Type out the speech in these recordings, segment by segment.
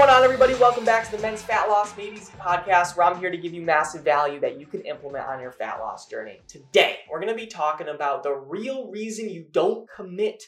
Going on, everybody? Welcome back to the Men's Fat Loss Made podcast, where I'm here to give you massive value that you can implement on your fat loss journey. Today, we're going to be talking about the real reason you don't commit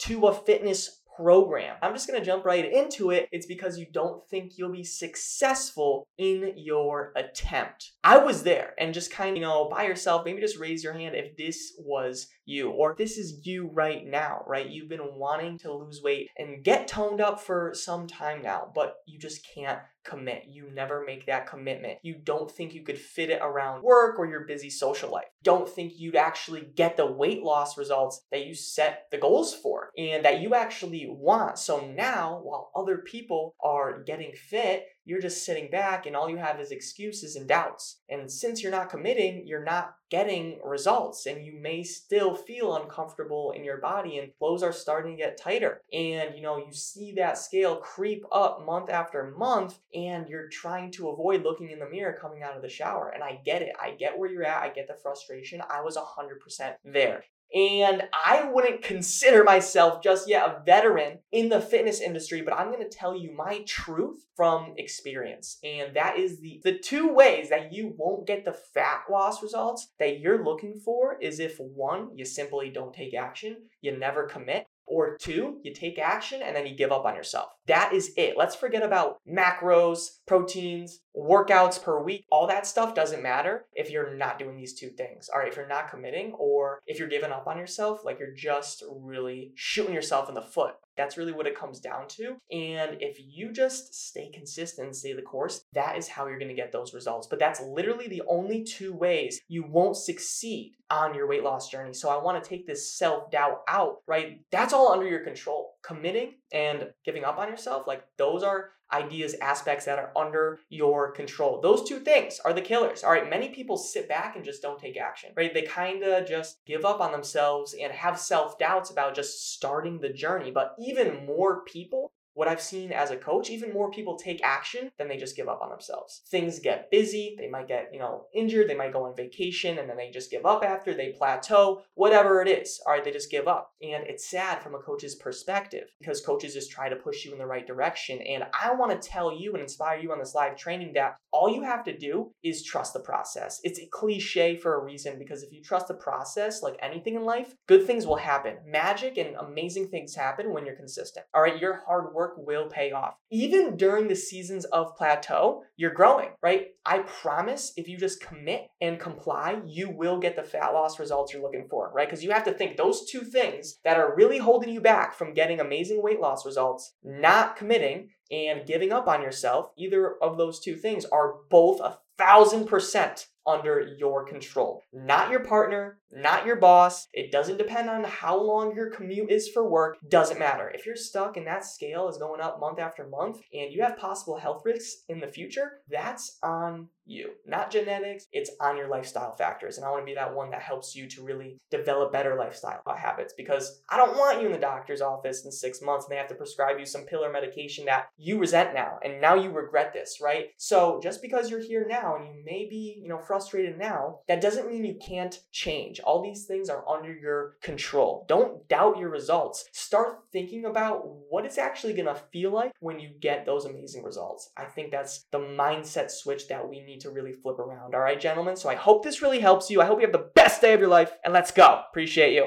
to a fitness program. I'm just going to jump right into it. It's because you don't think you'll be successful in your attempt. I was there and just kind of, you know, by yourself, maybe just raise your hand if this was you or this is you right now, right? You've been wanting to lose weight and get toned up for some time now, but you just can't commit. You never make that commitment. You don't think you could fit it around work or your busy social life. Don't think you'd actually get the weight loss results that you set the goals for and that you actually want. So now, while other people are getting fit, you're just sitting back and all you have is excuses and doubts. And since you're not committing, you're not getting results and you may still feel uncomfortable in your body and clothes are starting to get tighter. And you know, you see that scale creep up month after month and you're trying to avoid looking in the mirror coming out of the shower. And I get it. I get where you're at. I get the frustration. I was 100% there. And I wouldn't consider myself just yet a veteran in the fitness industry, but I'm to tell you my truth from experience. And that is the, the two ways that you won't get the fat loss results that you're looking for is if one, you simply don't take action, you never commit, or two, you take action and then you give up on yourself. That is it. Let's forget about macros, proteins, workouts per week. All that stuff doesn't matter if you're not doing these two things. All right, if you're not committing or if you're giving up on yourself, like you're just really shooting yourself in the foot. That's really what it comes down to. And if you just stay consistent and stay the course, that is how you're going to get those results. But that's literally the only two ways you won't succeed on your weight loss journey. So I want to take this self doubt out, right? That's all under your control. Committing and giving up on yourself, like those are ideas, aspects that are under your control. Those two things are the killers. All right, many people sit back and just don't take action, right? They kind of just give up on themselves and have self doubts about just starting the journey. But even more people what I've seen as a coach, even more people take action than they just give up on themselves. Things get busy, they might get, you know, injured, they might go on vacation and then they just give up after, they plateau, whatever it is. All right, they just give up. And it's sad from a coach's perspective because coaches just try to push you in the right direction. And I want to tell you and inspire you on this live training that all you have to do is trust the process. It's a cliche for a reason because if you trust the process, like anything in life, good things will happen. Magic and amazing things happen when you're consistent. All right, your hard work work will pay off. Even during the seasons of plateau, you're growing, right? I promise if you just commit and comply, you will get the fat loss results you're looking for, right? Because you have to think those two things that are really holding you back from getting amazing weight loss results, not committing and giving up on yourself, either of those two things are both a thousand percent under your control. Not your partner, not your boss. It doesn't depend on how long your commute is for work. Doesn't matter. If you're stuck and that scale is going up month after month and you have possible health risks in the future, that's on you. Not genetics, it's on your lifestyle factors. And I want to be that one that helps you to really develop better lifestyle habits because I don't want you in the doctor's office in six months and they have to prescribe you some pill or medication that you resent now and now you regret this, right? So just because you're here now and you may be, you know, frustrated now, that doesn't mean you can't change. All these things are under your control. Don't doubt your results. Start thinking about what it's actually going to feel like when you get those amazing results. I think that's the mindset switch that we need to really flip around. All right, gentlemen? So I hope this really helps you. I hope you have the best day of your life, and let's go. Appreciate you.